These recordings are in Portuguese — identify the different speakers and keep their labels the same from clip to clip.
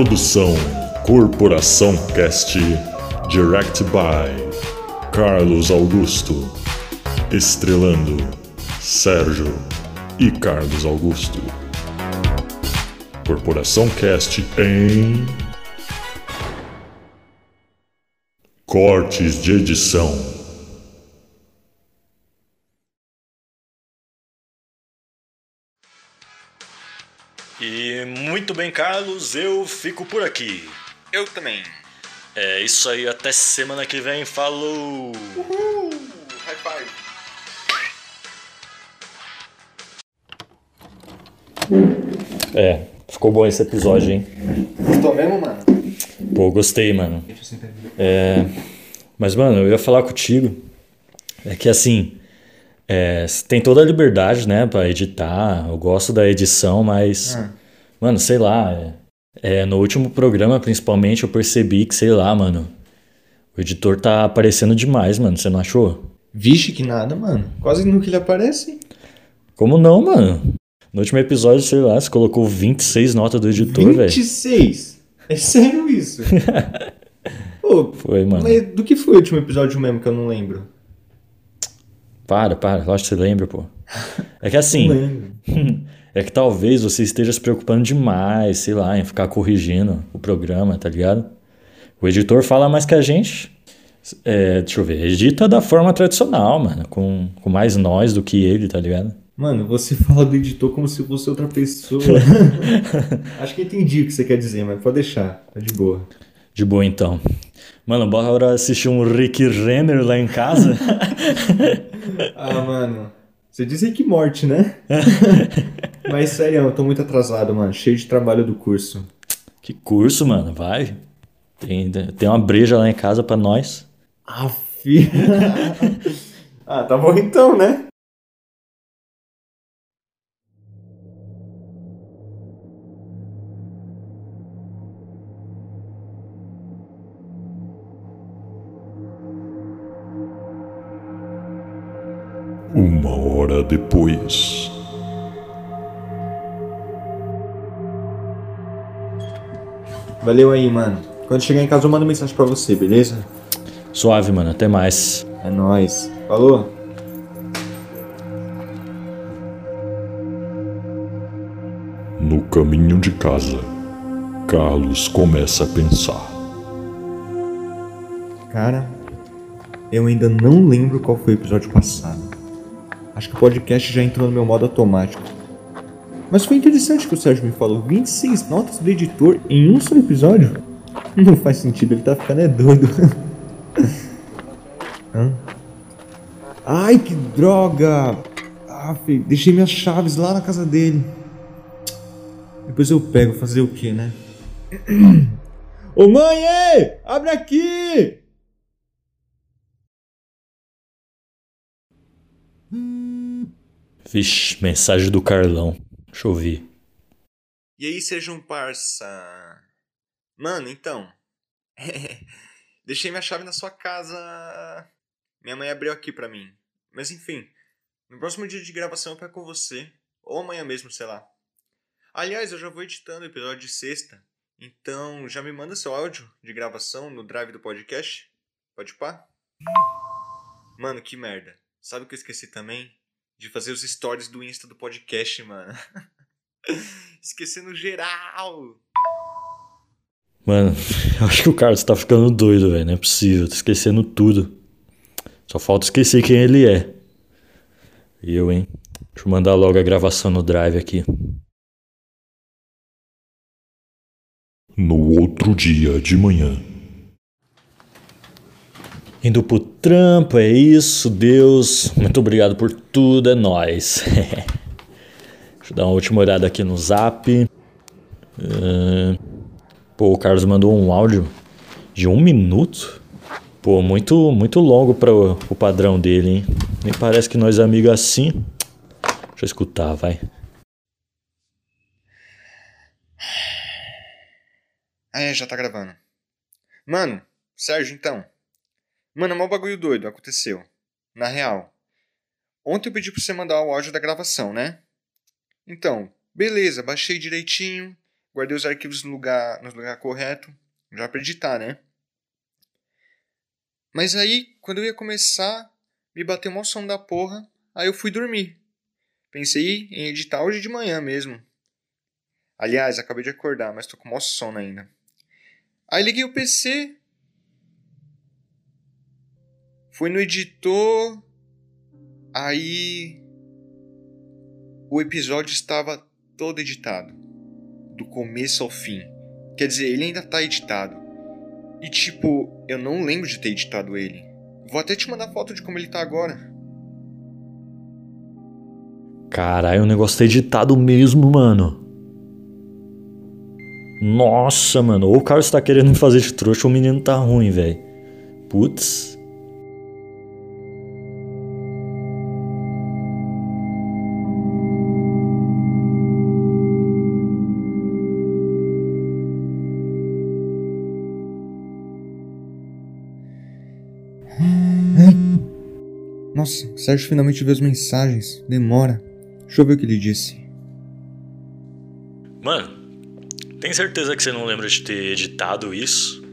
Speaker 1: Produção Corporação Cast Direct by Carlos Augusto. Estrelando Sérgio e Carlos Augusto. Corporação Cast em Cortes de edição
Speaker 2: E muito bem, Carlos, eu fico por aqui.
Speaker 3: Eu também.
Speaker 2: É isso aí, até semana que vem. Falou!
Speaker 3: Uhul! High five!
Speaker 2: É, ficou bom esse episódio, hein?
Speaker 3: Gostou mesmo, mano?
Speaker 2: Pô, gostei, mano. É, mas, mano, eu ia falar contigo. É que assim, é, tem toda a liberdade, né, pra editar. Eu gosto da edição, mas,
Speaker 3: Ah.
Speaker 2: mano, sei lá. É, é, no último programa, principalmente, eu percebi que, sei lá, mano, o editor tá aparecendo demais, mano. Você não achou?
Speaker 3: Vixe, que nada, mano. Quase nunca ele aparece.
Speaker 2: Como não, mano? No último episódio, sei lá, você colocou 26 notas do editor, velho.
Speaker 3: 26? É sério isso? Pô,
Speaker 2: Foi, mano.
Speaker 3: mas do que foi o último episódio mesmo que eu não lembro?
Speaker 2: Para, para, lógico que você lembra, pô. É que assim, é que talvez você esteja se preocupando demais, sei lá, em ficar corrigindo o programa, tá ligado? O editor fala mais que a gente. É, deixa eu ver, edita da forma tradicional, mano, com, com mais nós do que ele, tá ligado?
Speaker 3: Mano, você fala do editor como se fosse outra pessoa. Acho que entendi o que você quer dizer, mas pode deixar. Tá de boa.
Speaker 2: De boa então. Mano, bora assistir um Rick Renner lá em casa?
Speaker 3: Ah, mano. Você diz Rick Morte, né? mas sério, eu tô muito atrasado, mano. Cheio de trabalho do curso.
Speaker 2: que curso, mano, vai. Tem, tem uma breja lá em casa pra nós.
Speaker 3: Aff. ah, tá bom então, né?
Speaker 1: Depois.
Speaker 3: Valeu aí, mano. Quando chegar em casa eu mando mensagem pra você, beleza?
Speaker 2: Suave, mano, até mais.
Speaker 3: É nóis. Falou?
Speaker 1: No caminho de casa, Carlos começa a pensar.
Speaker 3: Cara, eu ainda não lembro qual foi o episódio passado. Acho que o podcast já entrou no meu modo automático. Mas foi interessante que o Sérgio me falou 26 notas do editor em um só episódio. Não faz sentido, ele tá ficando é doido. Ai, que droga! Deixei minhas chaves lá na casa dele. Depois eu pego, fazer o que, né? Ô mãe, ei! Abre aqui!
Speaker 2: Vixe, mensagem do Carlão. Deixa eu ouvir.
Speaker 3: E aí, seja um parça. Mano, então. Deixei minha chave na sua casa. Minha mãe abriu aqui pra mim. Mas enfim, no próximo dia de gravação eu pego com você. Ou amanhã mesmo, sei lá. Aliás, eu já vou editando o episódio de sexta. Então, já me manda seu áudio de gravação no drive do podcast? Pode pá? Mano, que merda. Sabe o que eu esqueci também? De fazer os stories do Insta do podcast, mano. Esquecendo geral.
Speaker 2: Mano, acho que o Carlos tá ficando doido, velho. Não é possível, tá esquecendo tudo. Só falta esquecer quem ele é. Eu, hein? Deixa eu mandar logo a gravação no drive aqui.
Speaker 1: No outro dia de manhã,
Speaker 2: Indo pro trampo, é isso, Deus. Muito obrigado por tudo, é nóis. Deixa eu dar uma última olhada aqui no zap. Pô, o Carlos mandou um áudio de um minuto. Pô, muito, muito longo para o, padrão dele, hein? Nem parece que nós amigos assim. Deixa eu escutar, vai.
Speaker 3: É, já tá gravando. Mano, Sérgio, então. Mano, é mó bagulho doido, aconteceu. Na real. Ontem eu pedi pra você mandar o áudio da gravação, né? Então, beleza, baixei direitinho. guardei os arquivos no lugar, no lugar correto, já pra editar, né? Mas aí, quando eu ia começar, me bateu uma som da porra, aí eu fui dormir. Pensei em editar hoje de manhã mesmo. Aliás, acabei de acordar, mas tô com maior sono ainda. Aí liguei o PC, fui no editor, aí o episódio estava todo editado, do começo ao fim. Quer dizer, ele ainda tá editado. E tipo, eu não lembro de ter editado ele. Vou até te mandar foto de como ele tá agora.
Speaker 2: Caralho, o negócio tá editado mesmo, mano. Nossa, mano. Ou o Carlos tá querendo me fazer de trouxa ou o menino tá ruim, velho. Putz.
Speaker 3: Nossa, Sérgio finalmente viu as mensagens. Demora. Deixa eu ver o que ele disse.
Speaker 2: Mano, tem certeza que você não lembra de ter editado isso?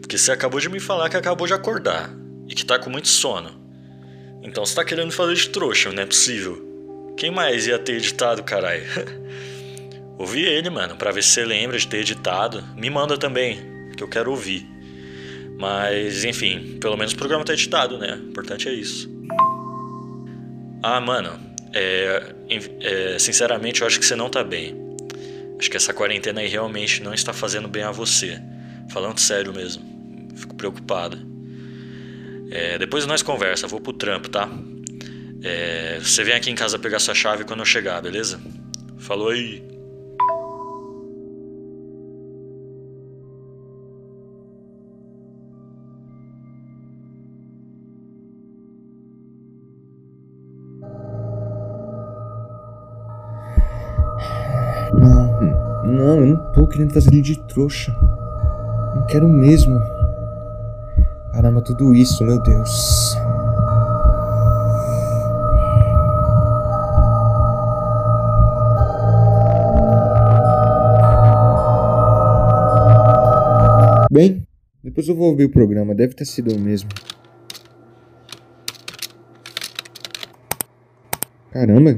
Speaker 2: Porque você acabou de me falar que acabou de acordar e que tá com muito sono. Então você tá querendo fazer de trouxa, não é possível. Quem mais ia ter editado, caralho? Ouvi ele, mano, pra ver se você lembra de ter editado. Me manda também, que eu quero ouvir. Mas, enfim, pelo menos o programa tá editado, né? O importante é isso. Ah, mano, é, é, sinceramente eu acho que você não tá bem. Acho que essa quarentena aí realmente não está fazendo bem a você. Falando sério mesmo. Fico preocupado. É, depois nós conversa, vou pro trampo, tá? É, você vem aqui em casa pegar sua chave quando eu chegar, beleza? Falou aí.
Speaker 3: Não, eu não tô querendo fazer ele de trouxa. Não quero mesmo. Caramba, tudo isso, meu Deus. Bem, depois eu vou ouvir o programa, deve ter sido o mesmo. Caramba,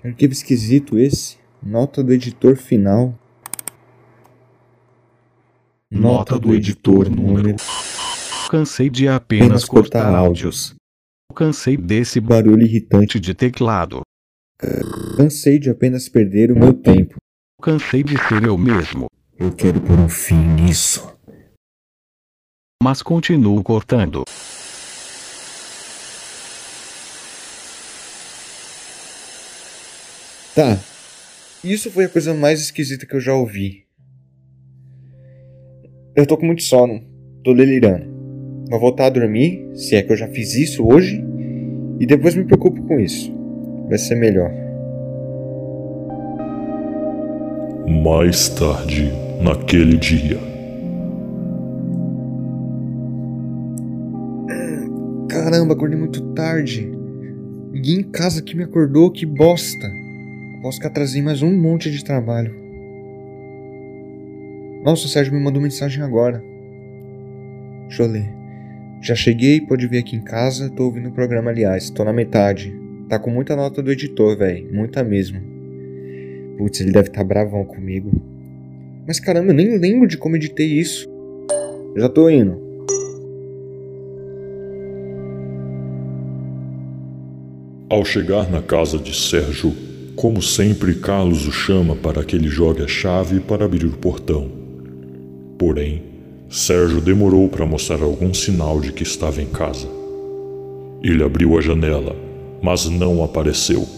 Speaker 3: que arquivo esquisito esse. Nota do editor final.
Speaker 4: Nota do editor número. Cansei de apenas cortar áudios. Cansei desse barulho irritante de teclado.
Speaker 3: Cansei de apenas perder o meu tempo.
Speaker 4: Cansei de ser eu mesmo.
Speaker 3: Eu quero pôr um fim nisso.
Speaker 4: Mas continuo cortando.
Speaker 3: Tá, isso foi a coisa mais esquisita que eu já ouvi. Eu tô com muito sono, tô delirando. Vou voltar a dormir, se é que eu já fiz isso hoje, e depois me preocupo com isso. Vai ser melhor.
Speaker 1: Mais tarde, naquele dia.
Speaker 3: Caramba, acordei muito tarde. Ninguém em casa que me acordou, que bosta. Posso que atrasei mais um monte de trabalho. Nossa, o Sérgio me mandou mensagem agora. Deixa eu ler. Já cheguei, pode vir aqui em casa. Tô ouvindo o programa, aliás. Tô na metade. Tá com muita nota do editor, velho. Muita mesmo. Putz, ele deve tá bravão comigo. Mas caramba, eu nem lembro de como editei isso. já tô indo.
Speaker 1: Ao chegar na casa de Sérgio, como sempre, Carlos o chama para que ele jogue a chave para abrir o portão. Porém, Sérgio demorou para mostrar algum sinal de que estava em casa. Ele abriu a janela, mas não apareceu.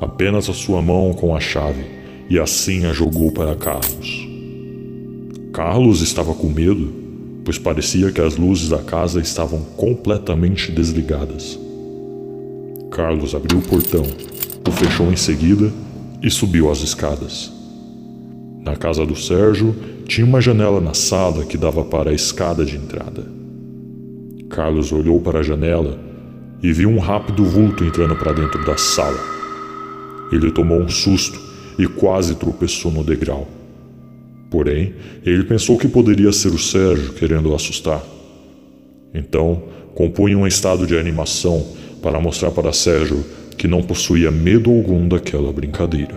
Speaker 1: Apenas a sua mão com a chave e assim a jogou para Carlos. Carlos estava com medo, pois parecia que as luzes da casa estavam completamente desligadas. Carlos abriu o portão o fechou em seguida e subiu as escadas. Na casa do Sérgio tinha uma janela na sala que dava para a escada de entrada. Carlos olhou para a janela e viu um rápido vulto entrando para dentro da sala. Ele tomou um susto e quase tropeçou no degrau. Porém, ele pensou que poderia ser o Sérgio querendo o assustar. Então, compunha um estado de animação para mostrar para Sérgio que não possuía medo algum daquela brincadeira.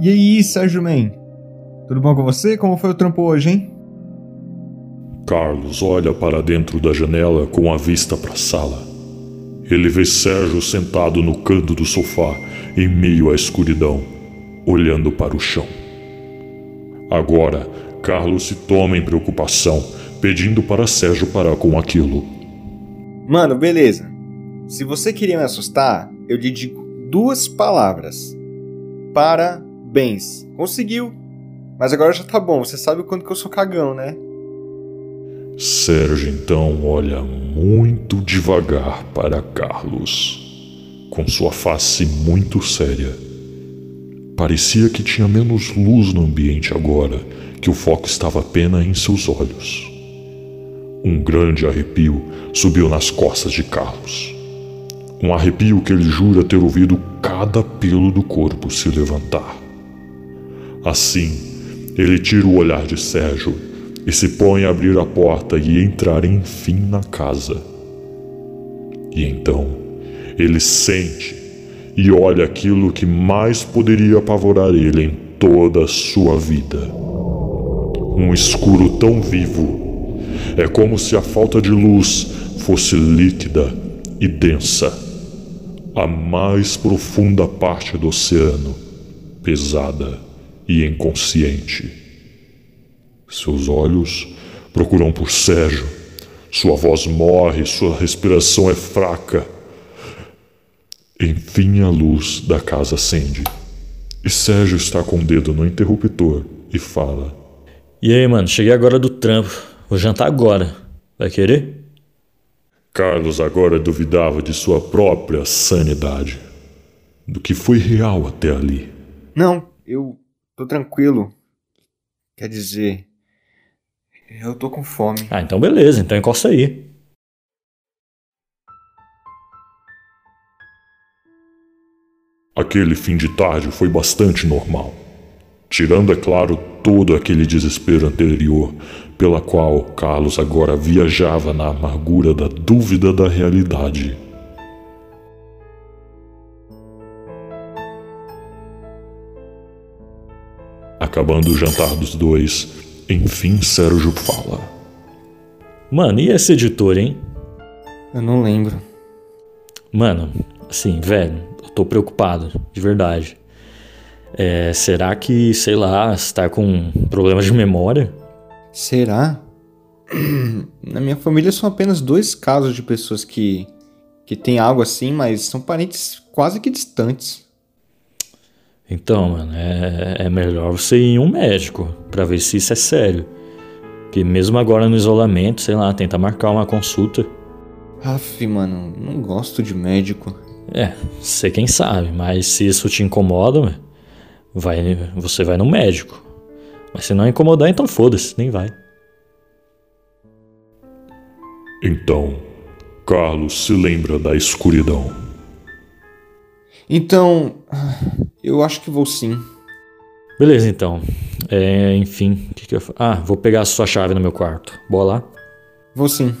Speaker 3: E aí, Sérgio Man? Tudo bom com você? Como foi o trampo hoje, hein?
Speaker 1: Carlos olha para dentro da janela com a vista para a sala. Ele vê Sérgio sentado no canto do sofá, em meio à escuridão, olhando para o chão. Agora, Carlos se toma em preocupação, pedindo para Sérgio parar com aquilo.
Speaker 3: Mano, beleza. Se você queria me assustar, eu lhe digo duas palavras. Parabéns. Conseguiu. Mas agora já tá bom, você sabe o quanto que eu sou cagão, né?
Speaker 1: Sérgio então olha muito devagar para Carlos, com sua face muito séria. Parecia que tinha menos luz no ambiente agora, que o foco estava apenas em seus olhos. Um grande arrepio subiu nas costas de Carlos. Um arrepio que ele jura ter ouvido cada pelo do corpo se levantar. Assim, ele tira o olhar de Sérgio e se põe a abrir a porta e entrar enfim na casa. E então ele sente e olha aquilo que mais poderia apavorar ele em toda a sua vida. Um escuro tão vivo. É como se a falta de luz fosse líquida e densa. A mais profunda parte do oceano, pesada e inconsciente. Seus olhos procuram por Sérgio. Sua voz morre, sua respiração é fraca. Enfim, a luz da casa acende. E Sérgio está com o dedo no interruptor e fala:
Speaker 2: E aí, mano, cheguei agora do trampo. Vou jantar agora. Vai querer?
Speaker 1: Carlos agora duvidava de sua própria sanidade, do que foi real até ali.
Speaker 3: Não, eu tô tranquilo. Quer dizer, eu tô com fome.
Speaker 2: Ah, então beleza, então encosta aí.
Speaker 1: Aquele fim de tarde foi bastante normal. Tirando, é claro, todo aquele desespero anterior, pela qual Carlos agora viajava na amargura da dúvida da realidade. Acabando o jantar dos dois, enfim Sérgio fala.
Speaker 2: Mano, e esse editor, hein?
Speaker 3: Eu não lembro.
Speaker 2: Mano, assim, velho, eu tô preocupado, de verdade. É, será que, sei lá, você tá com problemas de memória?
Speaker 3: Será? Na minha família são apenas dois casos de pessoas que, que têm algo assim, mas são parentes quase que distantes.
Speaker 2: Então, mano, é, é melhor você ir em um médico para ver se isso é sério. Que mesmo agora no isolamento, sei lá, tenta marcar uma consulta.
Speaker 3: Aff, mano, não gosto de médico.
Speaker 2: É, você quem sabe, mas se isso te incomoda, vai, você vai no médico. Mas se não incomodar, então foda-se, nem vai.
Speaker 1: Então, Carlos se lembra da escuridão.
Speaker 3: Então, eu acho que vou sim.
Speaker 2: Beleza, então. É, enfim, o que, que eu Ah, vou pegar a sua chave no meu quarto. Boa lá?
Speaker 3: Vou sim.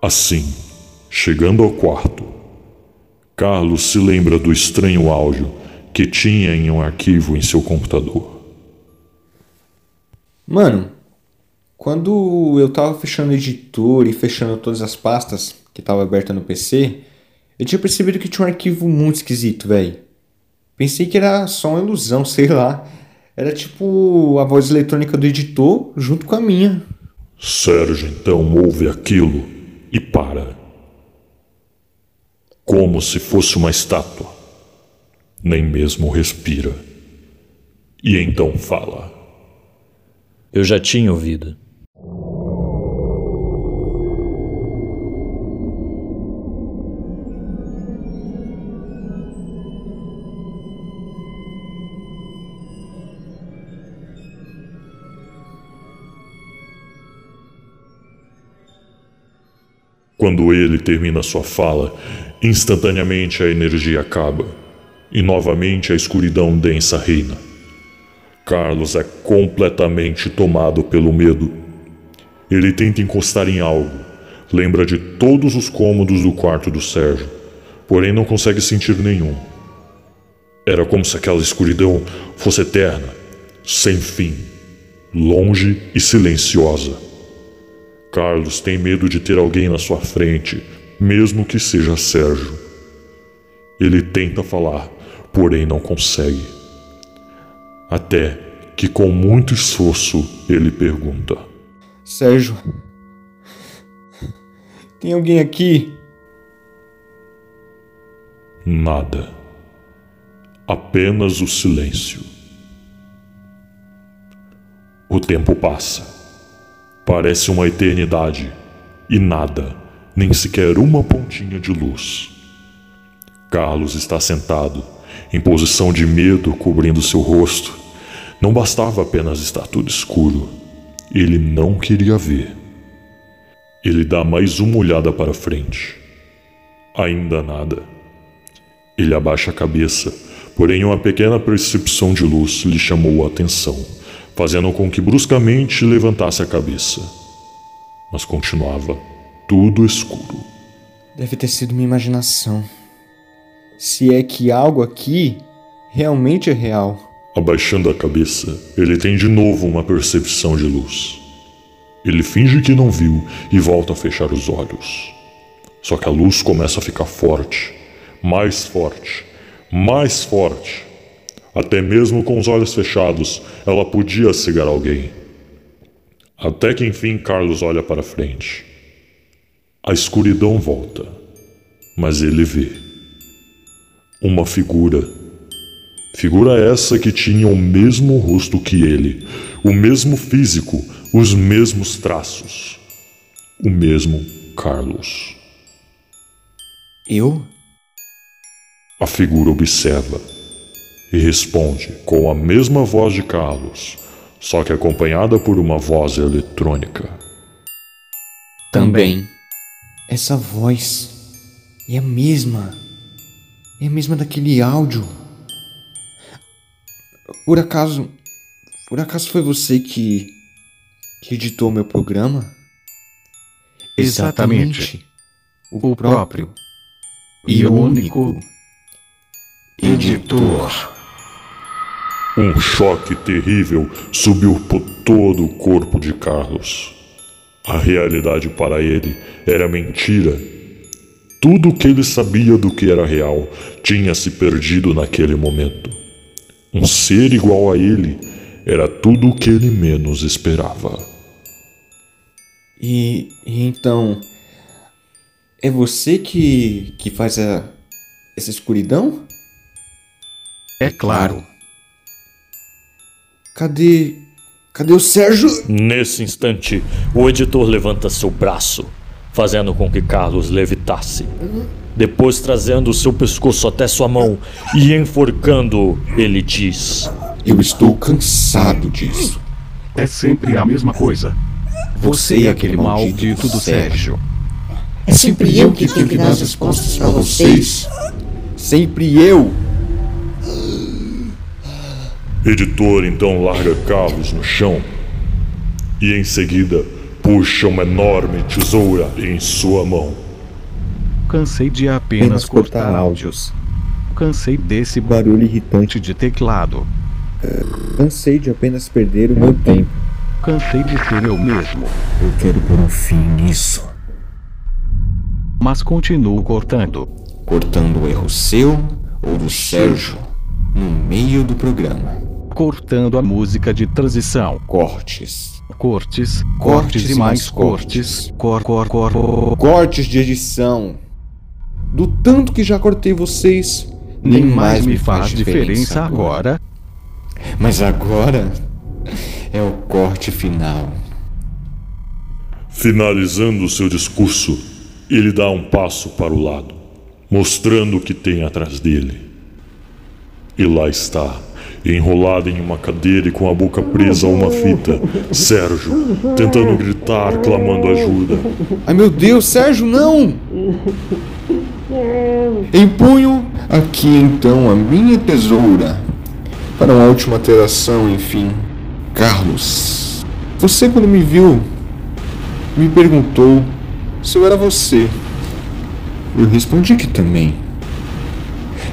Speaker 1: Assim, chegando ao quarto, Carlos se lembra do estranho áudio que tinha em um arquivo em seu computador.
Speaker 3: Mano, quando eu tava fechando o editor e fechando todas as pastas que tava aberta no PC, eu tinha percebido que tinha um arquivo muito esquisito, velho. Pensei que era só uma ilusão, sei lá. Era tipo a voz eletrônica do editor junto com a minha.
Speaker 1: Sérgio então ouve aquilo e para. Como se fosse uma estátua. Nem mesmo respira. E então fala.
Speaker 2: Eu já tinha ouvido.
Speaker 1: Quando ele termina sua fala, instantaneamente a energia acaba e novamente a escuridão densa reina. Carlos é completamente tomado pelo medo. Ele tenta encostar em algo, lembra de todos os cômodos do quarto do Sérgio, porém não consegue sentir nenhum. Era como se aquela escuridão fosse eterna, sem fim, longe e silenciosa. Carlos tem medo de ter alguém na sua frente, mesmo que seja Sérgio. Ele tenta falar, porém não consegue. Até que, com muito esforço, ele pergunta:
Speaker 3: Sérgio, tem alguém aqui?
Speaker 1: Nada. Apenas o silêncio. O tempo passa. Parece uma eternidade e nada, nem sequer uma pontinha de luz. Carlos está sentado, em posição de medo cobrindo seu rosto. Não bastava apenas estar tudo escuro, ele não queria ver. Ele dá mais uma olhada para frente. Ainda nada. Ele abaixa a cabeça, porém uma pequena percepção de luz lhe chamou a atenção, fazendo com que bruscamente levantasse a cabeça. Mas continuava tudo escuro.
Speaker 3: Deve ter sido minha imaginação. Se é que algo aqui realmente é real.
Speaker 1: Abaixando a cabeça, ele tem de novo uma percepção de luz. Ele finge que não viu e volta a fechar os olhos. Só que a luz começa a ficar forte, mais forte, mais forte. Até mesmo com os olhos fechados, ela podia cegar alguém. Até que enfim Carlos olha para frente. A escuridão volta, mas ele vê uma figura. Figura essa que tinha o mesmo rosto que ele, o mesmo físico, os mesmos traços. O mesmo Carlos.
Speaker 3: Eu?
Speaker 1: A figura observa e responde com a mesma voz de Carlos, só que acompanhada por uma voz eletrônica.
Speaker 3: Também. Essa voz é a mesma. É a mesma daquele áudio. Por acaso. Por acaso foi você que que editou meu programa?
Speaker 4: Exatamente. O próprio e único editor.
Speaker 1: Um choque terrível subiu por todo o corpo de Carlos. A realidade para ele era mentira. Tudo o que ele sabia do que era real tinha se perdido naquele momento. Um ser igual a ele era tudo o que ele menos esperava.
Speaker 3: E, e então. É você que, que faz a, essa escuridão?
Speaker 4: É claro.
Speaker 3: Cadê. Cadê o Sérgio?
Speaker 2: Nesse instante, o editor levanta seu braço, fazendo com que Carlos levitasse. Depois, trazendo seu pescoço até sua mão e enforcando, ele diz:
Speaker 5: Eu estou cansado disso.
Speaker 4: É sempre a mesma coisa. Você e aquele maldito do Sérgio.
Speaker 5: É sempre eu que tenho que dar as respostas para vocês.
Speaker 3: Sempre eu!
Speaker 1: Editor então larga Carlos no chão e em seguida puxa uma enorme tesoura em sua mão.
Speaker 4: Cansei de apenas cortar áudios. Cansei desse barulho irritante de teclado.
Speaker 3: Cansei de apenas perder o meu tempo.
Speaker 4: Cansei de ser eu mesmo.
Speaker 5: Eu quero pôr um fim nisso.
Speaker 4: Mas continuo cortando.
Speaker 5: Cortando o erro seu ou do Sérgio no meio do programa.
Speaker 4: Cortando a música de transição.
Speaker 5: Cortes.
Speaker 4: Cortes, cortes e mais cortes. Cor, cor, cor, cor.
Speaker 3: Cortes de edição. Do tanto que já cortei vocês,
Speaker 4: Nem mais me faz diferença agora.
Speaker 5: Mas agora é o corte final.
Speaker 1: Finalizando seu discurso, ele dá um passo para o lado, mostrando o que tem atrás dele. E lá está, enrolado em uma cadeira e com a boca presa a uma fita, Sérgio, tentando gritar, clamando ajuda.
Speaker 3: Ai meu Deus, Sérgio, não!
Speaker 5: Empunho aqui então a minha tesoura
Speaker 3: para uma última alteração, enfim. Carlos, você quando me viu, me perguntou se eu era você. Eu respondi que também.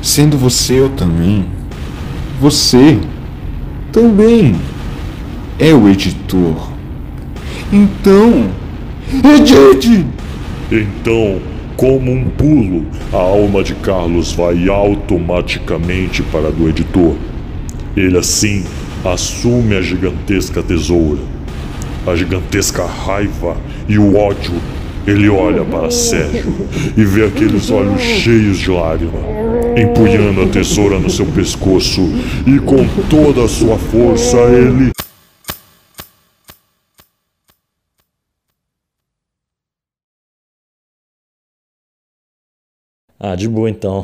Speaker 3: Sendo você eu também. Você também é o editor. Então, edite!
Speaker 1: Então, como um pulo, a alma de Carlos vai automaticamente para a do editor. Ele assim assume a gigantesca tesoura, a gigantesca raiva e o ódio. Ele olha para Sérgio e vê aqueles olhos cheios de lágrima, empunhando a tesoura no seu pescoço e com toda a sua força ele.
Speaker 2: Ah, de boa então.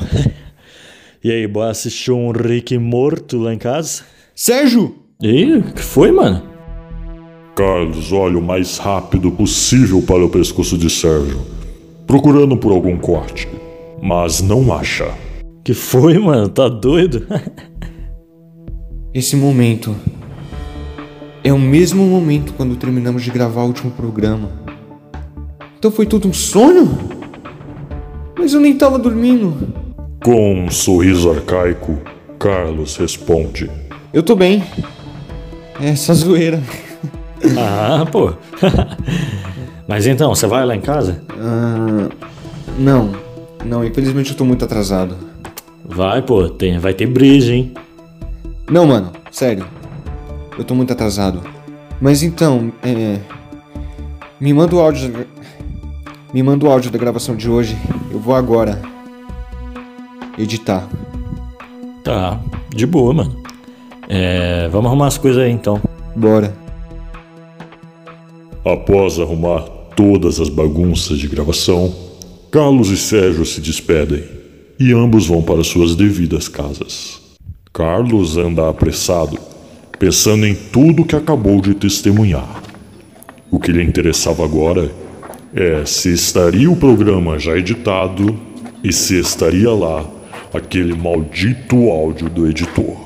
Speaker 2: e aí, bora assistir um Rick morto lá em casa?
Speaker 3: Sérgio!
Speaker 2: Ih, o que foi, mano?
Speaker 1: Carlos olha o mais rápido possível para o pescoço de Sérgio, procurando por algum corte, mas não acha.
Speaker 2: Que foi, mano? Tá doido?
Speaker 3: Esse momento é o mesmo momento quando terminamos de gravar o último programa. Então foi tudo um sonho? Mas eu nem tava dormindo.
Speaker 1: Com um sorriso arcaico, Carlos responde:
Speaker 3: Eu tô bem. É essa zoeira.
Speaker 2: Ah, pô. Mas então, você vai lá em casa?
Speaker 3: Ah, não, não, infelizmente eu tô muito atrasado.
Speaker 2: Vai, pô, tem, vai ter brisa, hein?
Speaker 3: Não, mano, sério. Eu tô muito atrasado. Mas então, é. Me manda o áudio. da- Me manda o áudio da gravação de hoje. Eu vou agora. Editar.
Speaker 2: Tá, de boa, mano. É, vamos arrumar as coisas aí então.
Speaker 3: Bora.
Speaker 1: Após arrumar todas as bagunças de gravação, Carlos e Sérgio se despedem e ambos vão para suas devidas casas. Carlos anda apressado, pensando em tudo que acabou de testemunhar. O que lhe interessava agora é se estaria o programa já editado e se estaria lá aquele maldito áudio do editor.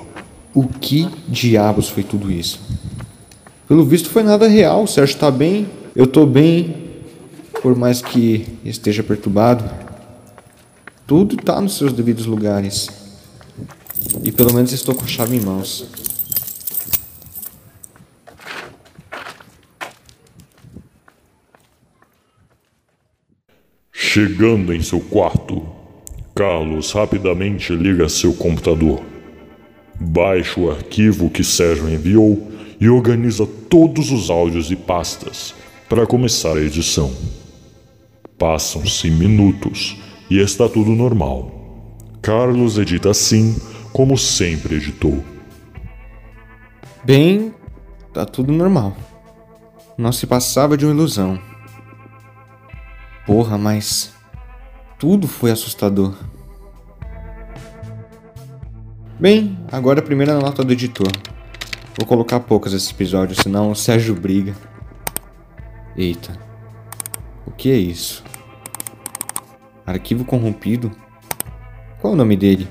Speaker 3: O que diabos foi tudo isso? Pelo visto foi nada real. O Sérgio tá bem, eu tô bem. Por mais que esteja perturbado. Tudo tá nos seus devidos lugares. E pelo menos estou com a chave em mãos.
Speaker 1: Chegando em seu quarto, Carlos rapidamente liga seu computador. Baixa o arquivo que Sérgio enviou e organiza todos os áudios e pastas para começar a edição. Passam-se minutos e está tudo normal. Carlos edita assim como sempre editou.
Speaker 3: Bem, tá tudo normal. Não se passava de uma ilusão. Porra, mas. Tudo foi assustador. Bem, agora a primeira nota do editor. Vou colocar poucas esse episódio, senão o Sérgio briga. Eita. O que é isso? Arquivo corrompido? Qual o nome dele?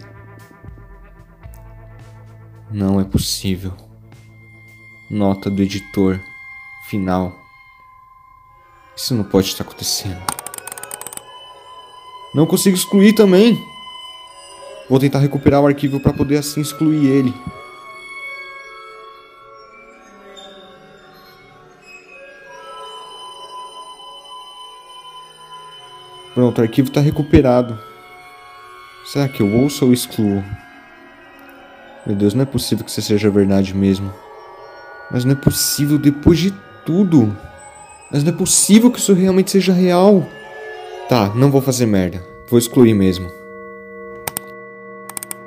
Speaker 3: Não é possível. Nota do editor. Final. Isso não pode estar acontecendo. Não consigo excluir também. Vou tentar recuperar o arquivo para poder assim excluir ele. Pronto, o arquivo está recuperado. Será que eu ouço ou excluo? Meu Deus, não é possível que isso seja verdade mesmo. Mas não é possível depois de tudo. Mas não é possível que isso realmente seja real. Tá, não vou fazer merda. Vou excluir mesmo.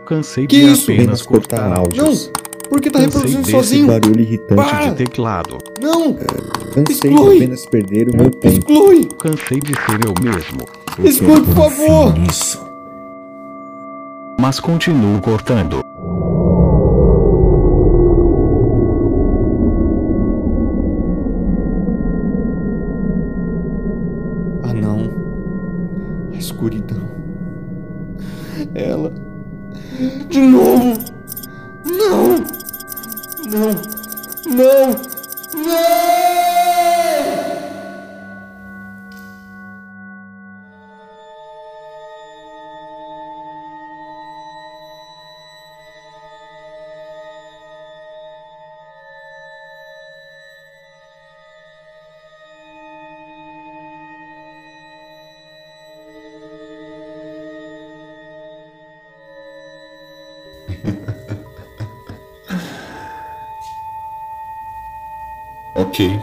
Speaker 4: Cansei
Speaker 3: Que
Speaker 4: de
Speaker 3: isso?
Speaker 4: apenas cortar áudios.
Speaker 3: Não! Por que tá
Speaker 4: Cansei
Speaker 3: reproduzindo sozinho?
Speaker 4: barulho irritante
Speaker 3: Para!
Speaker 4: de teclado.
Speaker 3: Não!
Speaker 4: Cansei
Speaker 3: Exclui!
Speaker 4: de apenas perder o meu tempo.
Speaker 3: Exclui!
Speaker 4: Cansei de ser eu mesmo.
Speaker 3: Exclui, por favor!
Speaker 6: Nisso.
Speaker 4: Mas continuo cortando.
Speaker 3: Não! Não!
Speaker 6: Ok.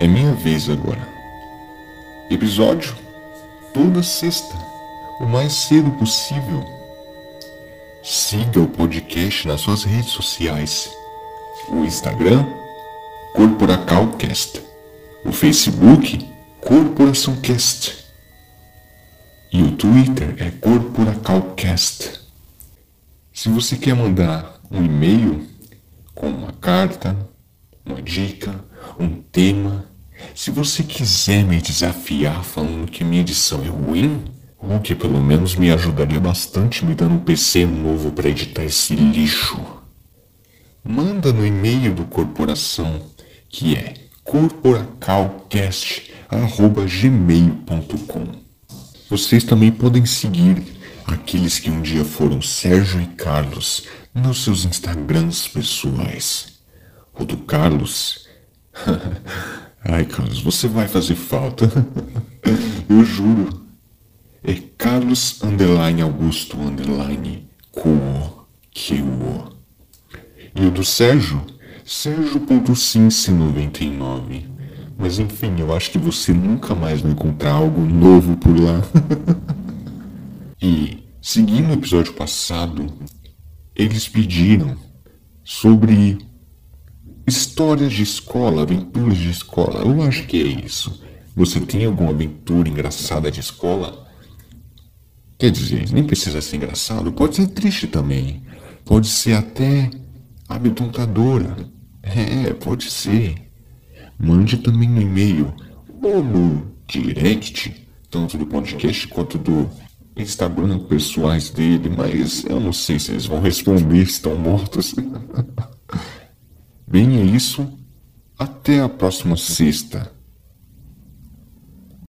Speaker 6: É minha vez agora. Episódio toda sexta, o mais cedo possível. Siga o podcast nas suas redes sociais. O Instagram, Corporacalcast. O Facebook, Corporaçãocast. E o Twitter é Corporacalcast. Se você quer mandar um e-mail com uma carta, uma dica, um tema, se você quiser me desafiar falando que minha edição é ruim, ou que pelo menos me ajudaria bastante me dando um PC novo para editar esse lixo, manda no e-mail do corporação que é corporacalcast@gmail.com. Vocês também podem seguir aqueles que um dia foram Sérgio e Carlos nos seus Instagrams pessoais. O do Carlos. Ai, Carlos, você vai fazer falta. Eu juro. É Carlos underline Augusto underline Cuo. Cuo. E o do Sérgio? Sérgio.cince99. Mas enfim, eu acho que você nunca mais vai encontrar algo novo por lá. e, seguindo o episódio passado, eles pediram sobre histórias de escola, aventuras de escola. Eu acho que é isso. Você tem alguma aventura engraçada de escola? Quer dizer, nem precisa ser engraçado, pode ser triste também. Pode ser até amedrontadora. É, pode ser. Mande também no e-mail ou no direct, tanto do podcast quanto do Instagram pessoais dele, mas eu não sei se eles vão responder, estão mortos. Bem, é isso. Até a próxima sexta.